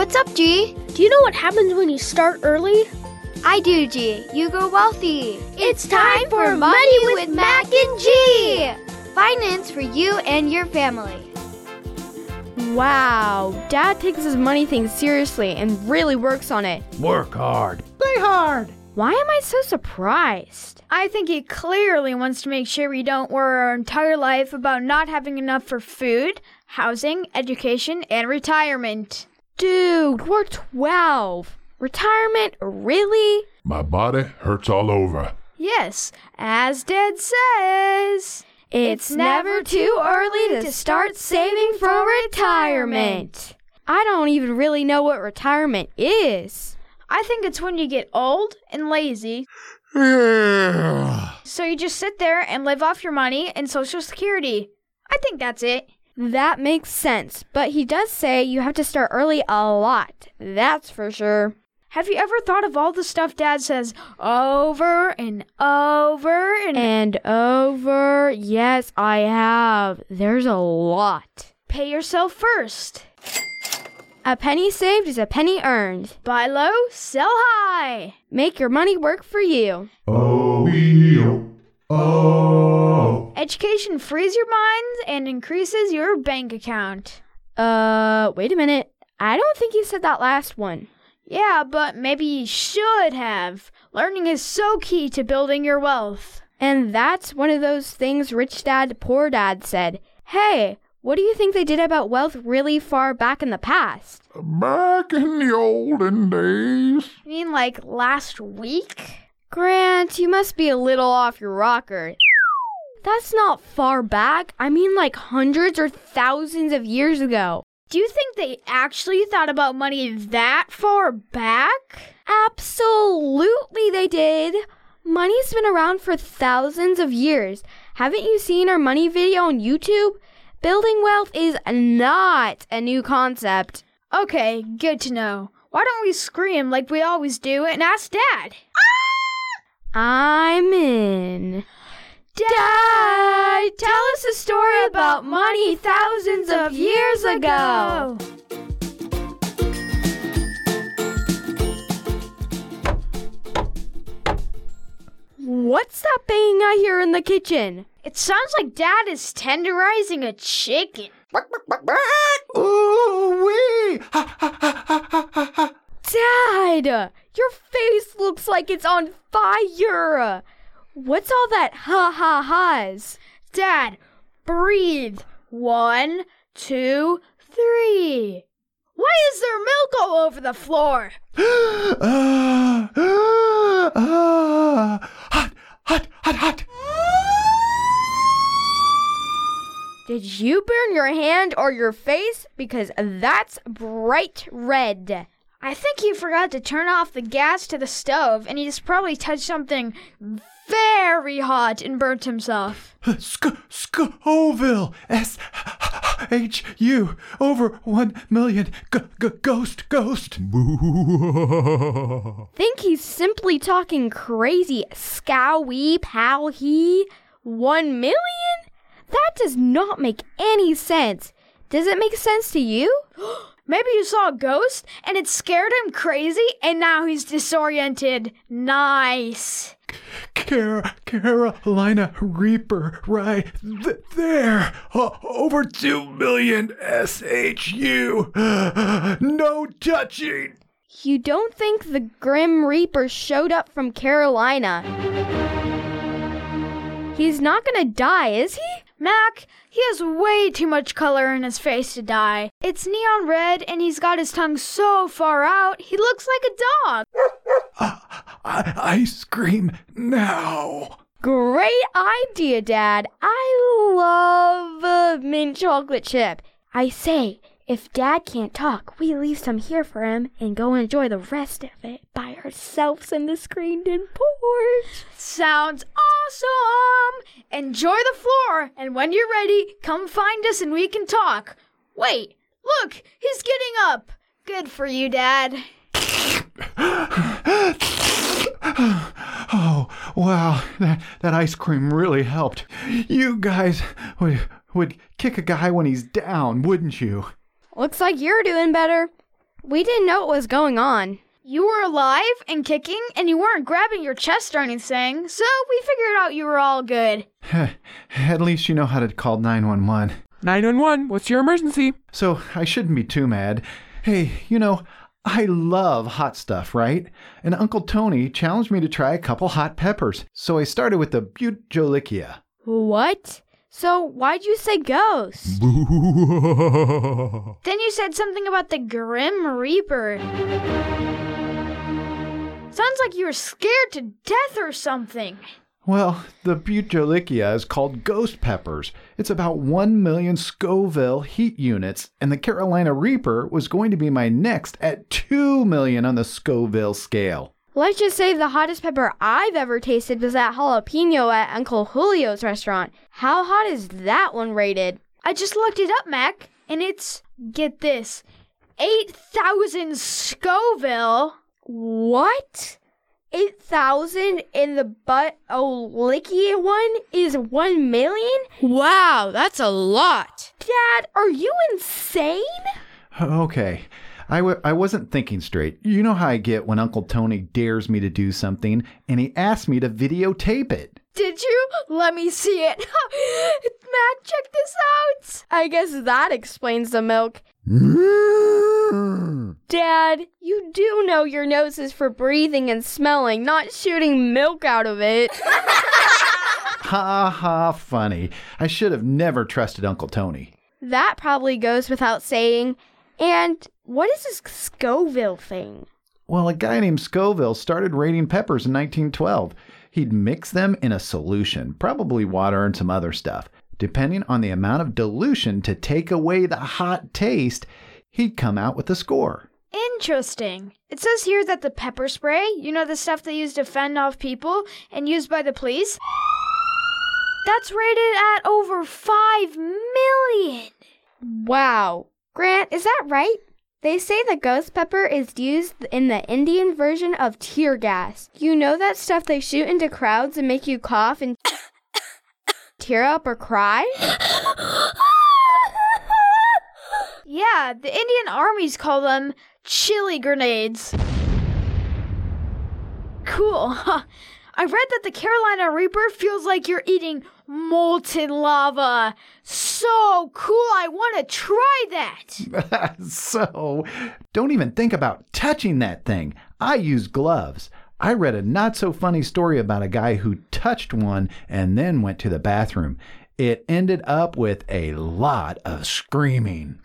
What's up, G? Do you know what happens when you start early? I do, G. You go wealthy. It's time for Money with Mac and G. Finance for you and your family. Wow, Dad takes his money thing seriously and really works on it. Work hard. Play hard. Why am I so surprised? I think he clearly wants to make sure we don't worry our entire life about not having enough for food, housing, education, and retirement. Dude, we're 12. Retirement? Really? My body hurts all over. Yes, as Dad says. It's never too early to start saving for retirement. I don't even really know what retirement is. I think it's when you get old and lazy, so you just sit there and live off your money and Social Security. I think that's it. That makes sense, but he does say you have to start early a lot. That's for sure. Have you ever thought of all the stuff Dad says over and over and And over, yes, I have. There's a lot. pay yourself first? A penny saved is a penny earned. Buy low, sell high. Make your money work for you. Oh, wee-oh. oh. Education frees your minds and increases your bank account. Uh, wait a minute. I don't think you said that last one. Yeah, but maybe you should have. Learning is so key to building your wealth. And that's one of those things Rich Dad, Poor Dad said. Hey, what do you think they did about wealth really far back in the past? Back in the olden days. You mean like last week? Grant, you must be a little off your rocker. That's not far back. I mean, like hundreds or thousands of years ago. Do you think they actually thought about money that far back? Absolutely, they did. Money's been around for thousands of years. Haven't you seen our money video on YouTube? Building wealth is not a new concept. Okay, good to know. Why don't we scream like we always do and ask Dad? I'm in. Dad, tell us a story about money thousands of years ago. What's that banging I hear in the kitchen? It sounds like Dad is tenderizing a chicken. Ooh wee! Dad, your face looks like it's on fire. What's all that ha ha ha's? Dad, breathe. One, two, three. Why is there milk all over the floor? Ah, ah, ah. Hot, hot, hot, hot. Did you burn your hand or your face? Because that's bright red. I think he forgot to turn off the gas to the stove and he just probably touched something very hot and burnt himself. Sc- Scoville. S H U. Over one million. G- g- ghost, ghost. Think he's simply talking crazy. Scowy, pal, he. One million? That does not make any sense. Does it make sense to you? Maybe you saw a ghost and it scared him crazy and now he's disoriented. Nice. Car- Carolina Reaper, right th- there. O- over two million SHU. No touching. You don't think the Grim Reaper showed up from Carolina? He's not gonna die, is he? Mac, he has way too much color in his face to die. It's neon red and he's got his tongue so far out, he looks like a dog. I, I scream now. Great idea, Dad. I love uh, mint chocolate chip. I say, if Dad can't talk, we leave some here for him and go enjoy the rest of it by ourselves in the screened-in porch. Sounds awesome! Enjoy the floor, and when you're ready, come find us and we can talk. Wait, look, he's getting up. Good for you, Dad. Oh, wow, that, that ice cream really helped. You guys would, would kick a guy when he's down, wouldn't you? Looks like you're doing better. We didn't know what was going on. You were alive and kicking, and you weren't grabbing your chest or anything, so we figured out you were all good. At least you know how to call 911. 911, what's your emergency? So I shouldn't be too mad. Hey, you know, I love hot stuff, right? And Uncle Tony challenged me to try a couple hot peppers. So I started with the Bhut Jolokia. What? So why'd you say ghost? Then you said something about the Grim Reaper. Sounds like you were scared to death or something. Well, the Bhut Jolokia is called ghost peppers. It's about 1 million Scoville heat units, and the Carolina Reaper was going to be my next at 2 million on the Scoville scale. Let's just say the hottest pepper I've ever tasted was that jalapeno at Uncle Julio's restaurant. How hot is that one rated? I just looked it up, Mac, and it's, get this, 8,000 Scoville. What? 8,000 in the butt oh licky one is 1 million? Wow, that's a lot. Dad, are you insane? Okay. I w- I wasn't thinking straight. You know how I get when Uncle Tony dares me to do something and he asks me to videotape it. Did you? Let me see it. Mac, check this out. I guess that explains the milk. Dad, you do know your nose is for breathing and smelling, not shooting milk out of it. Ha ha, funny. I should have never trusted Uncle Tony. that probably goes without saying. And what is this Scoville thing? Well, a guy named Scoville started rating peppers in 1912. He'd mix them in a solution, probably water and some other stuff. Depending on the amount of dilution to take away the hot taste, he'd come out with a score. Interesting. It says here that the pepper spray, you know the stuff they use to fend off people and used by the police, that's rated at over 5 million. Wow. Grant, is that right? They say the ghost pepper is used in the Indian version of tear gas. You know that stuff they shoot into crowds and make you cough and tear up or cry? Yeah, the Indian armies call them chili grenades. Cool. Huh. I read that the Carolina Reaper feels like you're eating molten lava. Cool, I want to try that. so, don't even think about touching that thing. I use gloves. I read a not so funny story about a guy who touched one and then went to the bathroom. It ended up with a lot of screaming.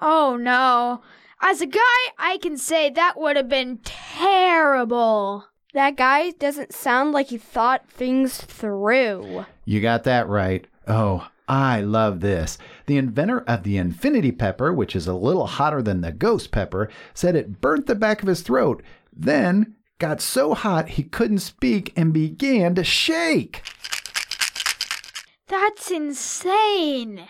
Oh no. As a guy, I can say that would have been terrible. That guy doesn't sound like he thought things through. You got that right. Oh, I love this. The inventor of the infinity pepper, which is a little hotter than the ghost pepper, said it burnt the back of his throat, then got so hot he couldn't speak and began to shake. That's insane.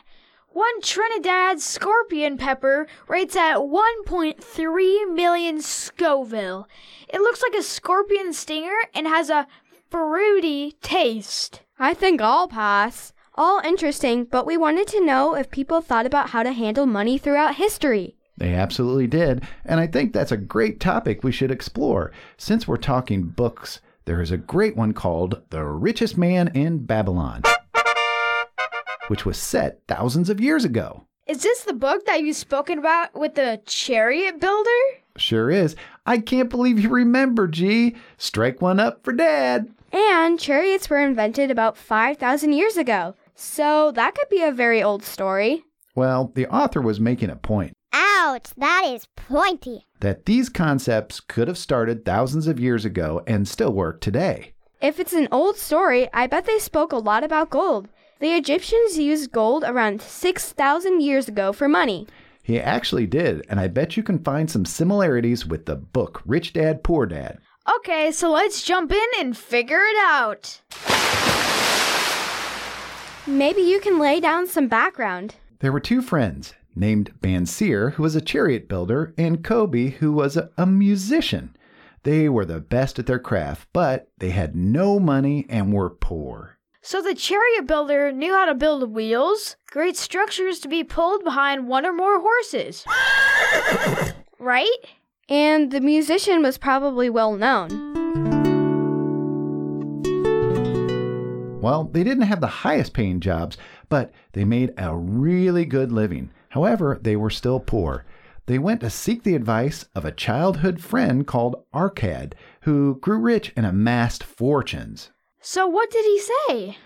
One Trinidad scorpion pepper rates at 1.3 million Scoville. It looks like a scorpion stinger and has a fruity taste. I think I'll pass. All interesting, but we wanted to know if people thought about how to handle money throughout history. They absolutely did, and I think that's a great topic we should explore. Since we're talking books, there is a great one called The Richest Man in Babylon, which was set thousands of years ago. Is this the book that you've spoken about with the chariot builder? Sure is. I can't believe you remember, G. Strike one up for Dad. And chariots were invented about 5,000 years ago. So that could be a very old story. Well, the author was making a point Ouch, that is pointy. that these concepts could have started thousands of years ago and still work today. If it's an old story, I bet they spoke a lot about gold. The Egyptians used gold around 6,000 years ago for money. He actually did, and I bet you can find some similarities with the book Rich Dad Poor Dad. Okay, so let's jump in and figure it out. Maybe you can lay down some background. There were two friends named Bansir, who was a chariot builder, and Kobbi, who was a, a musician. They were the best at their craft, but they had no money and were poor. So the chariot builder knew how to build wheels, great structures to be pulled behind one or more horses. right? And the musician was probably well known. Well, they didn't have the highest paying jobs, but they made a really good living. However, they were still poor. They went to seek the advice of a childhood friend called Arcad, who grew rich and amassed fortunes. So what did he say?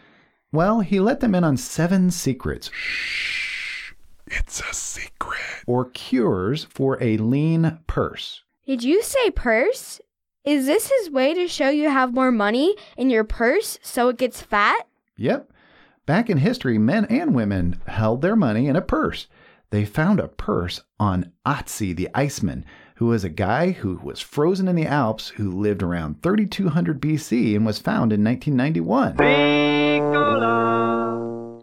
Well, he let them in on seven secrets Shh, It's a secret. or cures for a lean purse. Did you say purse? Is this his way to show you have more money in your purse so it gets fat? Yep. Back in history, men and women held their money in a purse. They found a purse on Otzi the Iceman, who was a guy who was frozen in the Alps who lived around 3200 BC and was found in 1991.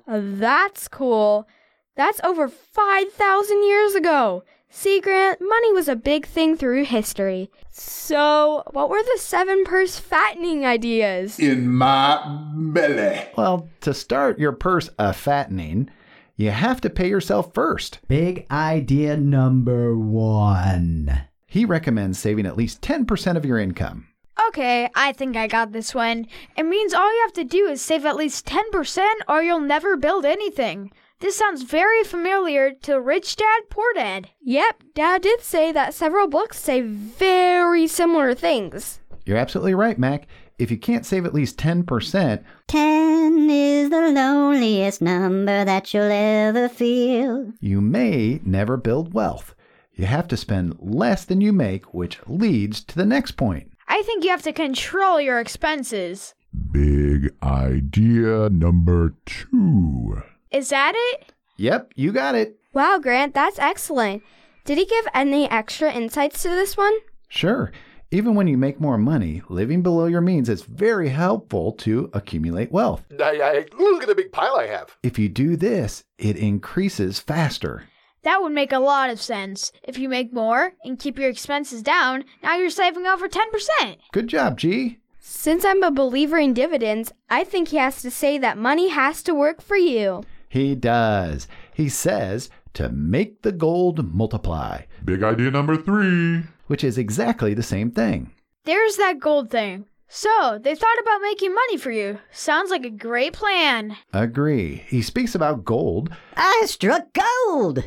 Uh, That's cool. That's over 5,000 years ago. See, Grant, money was a big thing through history. So, what were the seven purse fattening ideas? In my belly. Well, to start your purse a fattening, you have to pay yourself first. Big idea number one. He recommends saving at least 10% of your income. Okay, I think I got this one. It means all you have to do is save at least 10% or you'll never build anything. This sounds very familiar to Rich Dad, Poor Dad. Yep, Dad did say that several books say very similar things. You're absolutely right, Mac. If you can't save at least 10%, Ten is the loneliest number that you'll ever feel. you may never build wealth. You have to spend less than you make, which leads to the next point. I think you have to control your expenses. Big idea number two. Is that it? Yep, you got it. Wow, Grant, that's excellent. Did he give any extra insights to this one? Sure. Even when you make more money, living below your means is very helpful to accumulate wealth. I, I, look at the big pile I have. If you do this, it increases faster. That would make a lot of sense. If you make more and keep your expenses down, now you're saving over 10%. Good job, G. Since I'm a believer in dividends, I think he has to say that money has to work for you. He does. He says to make the gold multiply, Big idea number three. which is exactly the same thing. There's that gold thing. So, they thought about making money for you. Sounds like a great plan. Agree. He speaks about gold I struck gold!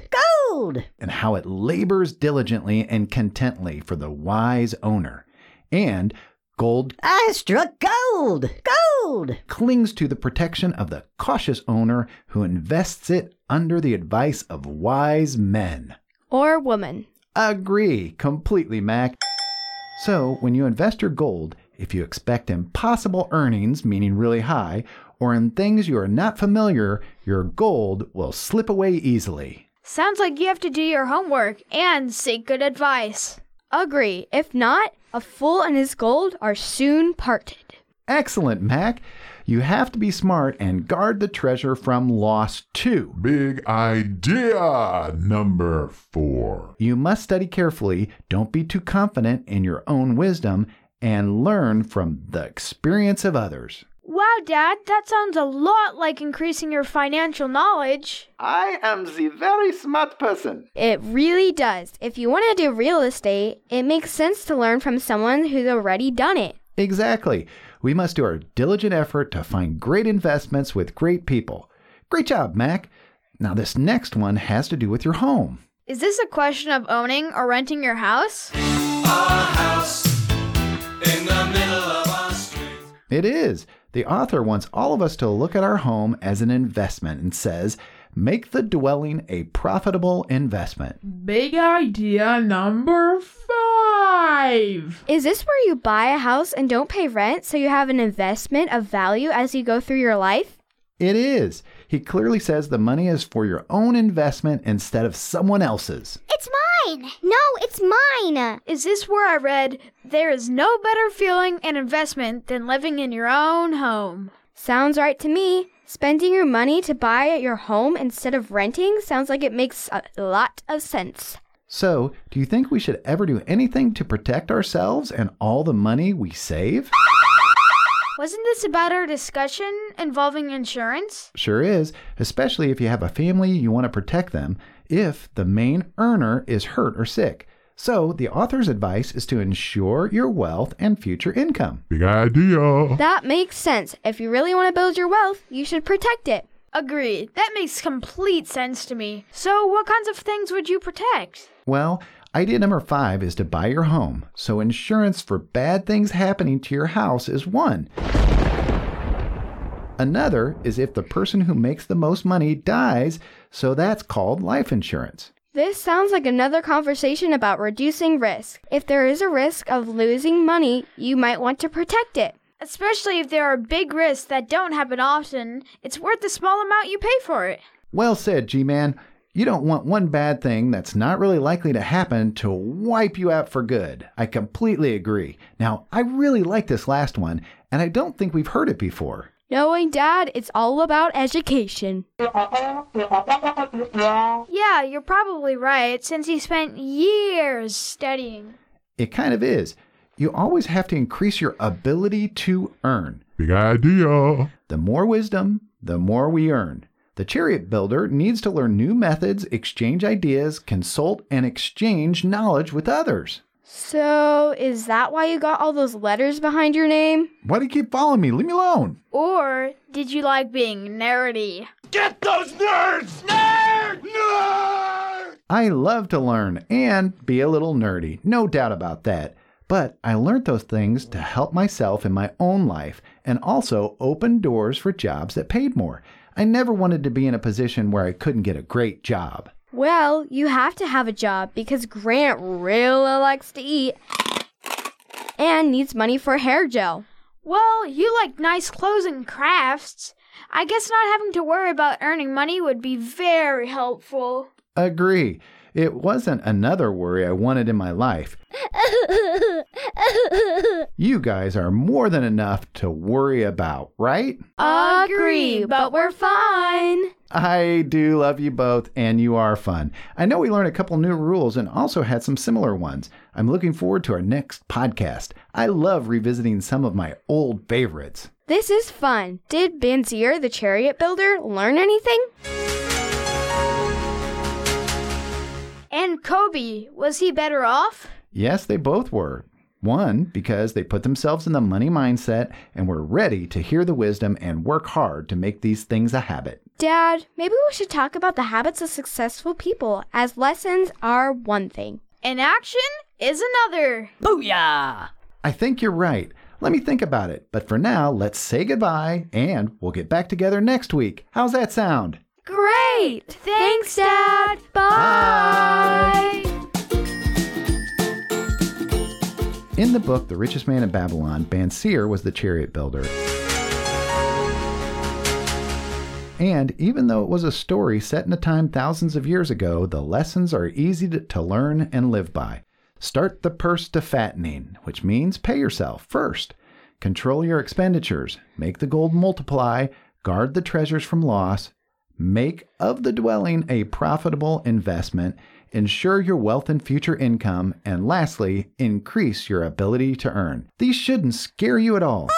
Gold! and how it labors diligently and contently for the wise owner. And gold I struck gold! Gold! clings to the protection of the cautious owner who invests it under the advice of wise men. Or woman. Agree completely, Mac. So, when you invest your gold, if you expect impossible earnings, meaning really high, or in things you are not familiar, your gold will slip away easily. Sounds like you have to do your homework and seek good advice. Agree. If not, a fool and his gold are soon parted. Excellent, Mac. You have to be smart and guard the treasure from loss too. Big idea number four. You must study carefully, don't be too confident in your own wisdom, and learn from the experience of others. Wow, Dad, that sounds a lot like increasing your financial knowledge. I am the very smart person. It really does. If you want to do real estate, it makes sense to learn from someone who's already done it. Exactly. We must do our diligent effort to find great investments with great people. Great job, Mac. Now, this next one has to do with your home. Is this a question of owning or renting your house? It is. The author wants all of us to look at our home as an investment and says, make the dwelling a profitable investment. Big idea number five. Is this where you buy a house and don't pay rent so you have an investment of value as you go through your life? It is. He clearly says the money is for your own investment instead of someone else's. It's mine! No, it's mine! Is this where I read, there is no better feeling and investment than living in your own home? Sounds right to me. Spending your money to buy your home instead of renting sounds like it makes a lot of sense. So, do you think we should ever do anything to protect ourselves and all the money we save? Wasn't this about our discussion involving insurance? Sure is, especially if you have a family you want to protect them if the main earner is hurt or sick. So, the author's advice is to ensure your wealth and future income. Big idea. That makes sense. If you really want to build your wealth, you should protect it. Agreed. That makes complete sense to me. So, what kinds of things would you protect? Well, idea number five is to buy your home. So, insurance for bad things happening to your house is one. Another is if the person who makes the most money dies, so that's called life insurance. This sounds like another conversation about reducing risk. If there is a risk of losing money, you might want to protect it. Especially if there are big risks that don't happen often, it's worth the small amount you pay for it. Well said, G Man. You don't want one bad thing that's not really likely to happen to wipe you out for good. I completely agree. Now, I really like this last one, and I don't think we've heard it before. Knowing Dad, it's all about education. Yeah, you're probably right, since he spent years studying. It kind of is. You always have to increase your ability to earn. Big idea. The more wisdom, the more we earn. The chariot builder needs to learn new methods, exchange ideas, consult, and exchange knowledge with others. So, is that why you got all those letters behind your name? Why do you keep following me? Leave me alone. Or did you like being nerdy? Get those nerds! Nerd! Nerd! I love to learn and be a little nerdy, no doubt about that. But I learned those things to help myself in my own life and also open doors for jobs that paid more. I never wanted to be in a position where I couldn't get a great job. Well, you have to have a job because Grant really likes to eat and needs money for hair gel. Well, you like nice clothes and crafts. I guess not having to worry about earning money would be very helpful. Agree. It wasn't another worry I wanted in my life. You guys are more than enough to worry about, right? Agree, but we're fine. I do love you both, and you are fun. I know we learned a couple new rules and also had some similar ones. I'm looking forward to our next podcast. I love revisiting some of my old favorites. This is fun. Did Bansir, the chariot builder, learn anything? And Kobbi, was he better off? Yes, they both were. One, because they put themselves in the money mindset and were ready to hear the wisdom and work hard to make these things a habit. Dad, maybe we should talk about the habits of successful people, as lessons are one thing. And action is another. Booyah! I think you're right. Let me think about it. But for now, let's say goodbye and we'll get back together next week. How's that sound? Great! Thanks, Dad! Bye! In the book The Richest Man in Babylon, Bansir was the chariot builder. And even though it was a story set in a time thousands of years ago, the lessons are easy to, to learn and live by. Start the purse to fattening, which means pay yourself first. Control your expenditures, make the gold multiply, guard the treasures from loss, make of the dwelling a profitable investment, ensure your wealth and future income, and lastly, increase your ability to earn. These shouldn't scare you at all.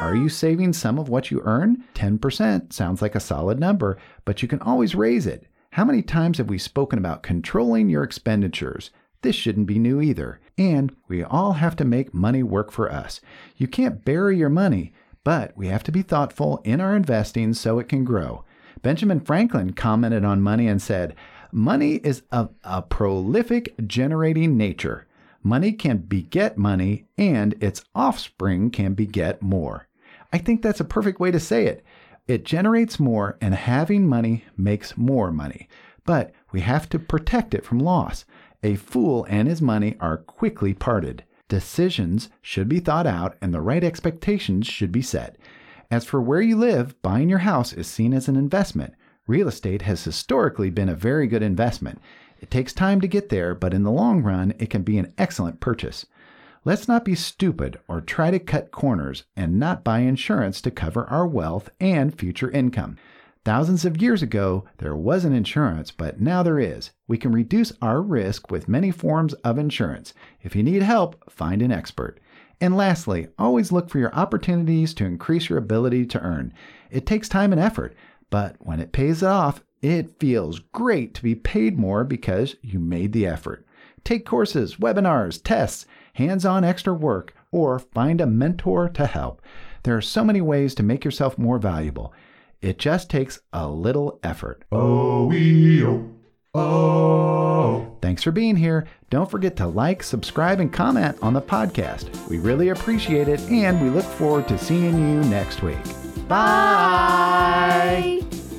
Are you saving some of what you earn? 10% sounds like a solid number, but you can always raise it. How many times have we spoken about controlling your expenditures? This shouldn't be new either. And we all have to make money work for us. You can't bury your money, but we have to be thoughtful in our investing so it can grow. Benjamin Franklin commented on money and said, Money is of a prolific generating nature. Money can beget money, and its offspring can beget more. I think that's a perfect way to say it. It generates more, and having money makes more money. But we have to protect it from loss. A fool and his money are quickly parted. Decisions should be thought out, and the right expectations should be set. As for where you live, buying your house is seen as an investment. Real estate has historically been a very good investment. It takes time to get there, but in the long run, it can be an excellent purchase. Let's not be stupid or try to cut corners and not buy insurance to cover our wealth and future income. Thousands of years ago, there wasn't insurance, but now there is. We can reduce our risk with many forms of insurance. If you need help, find an expert. And lastly, always look for your opportunities to increase your ability to earn. It takes time and effort, but when it pays off, it feels great to be paid more because you made the effort. Take courses, webinars, tests, hands on extra work, or find a mentor to help. There are so many ways to make yourself more valuable. It just takes a little effort. O-E-O. Oh. Thanks for being here. Don't forget to like, subscribe, and comment on the podcast. We really appreciate it, and we look forward to seeing you next week. Bye. Bye.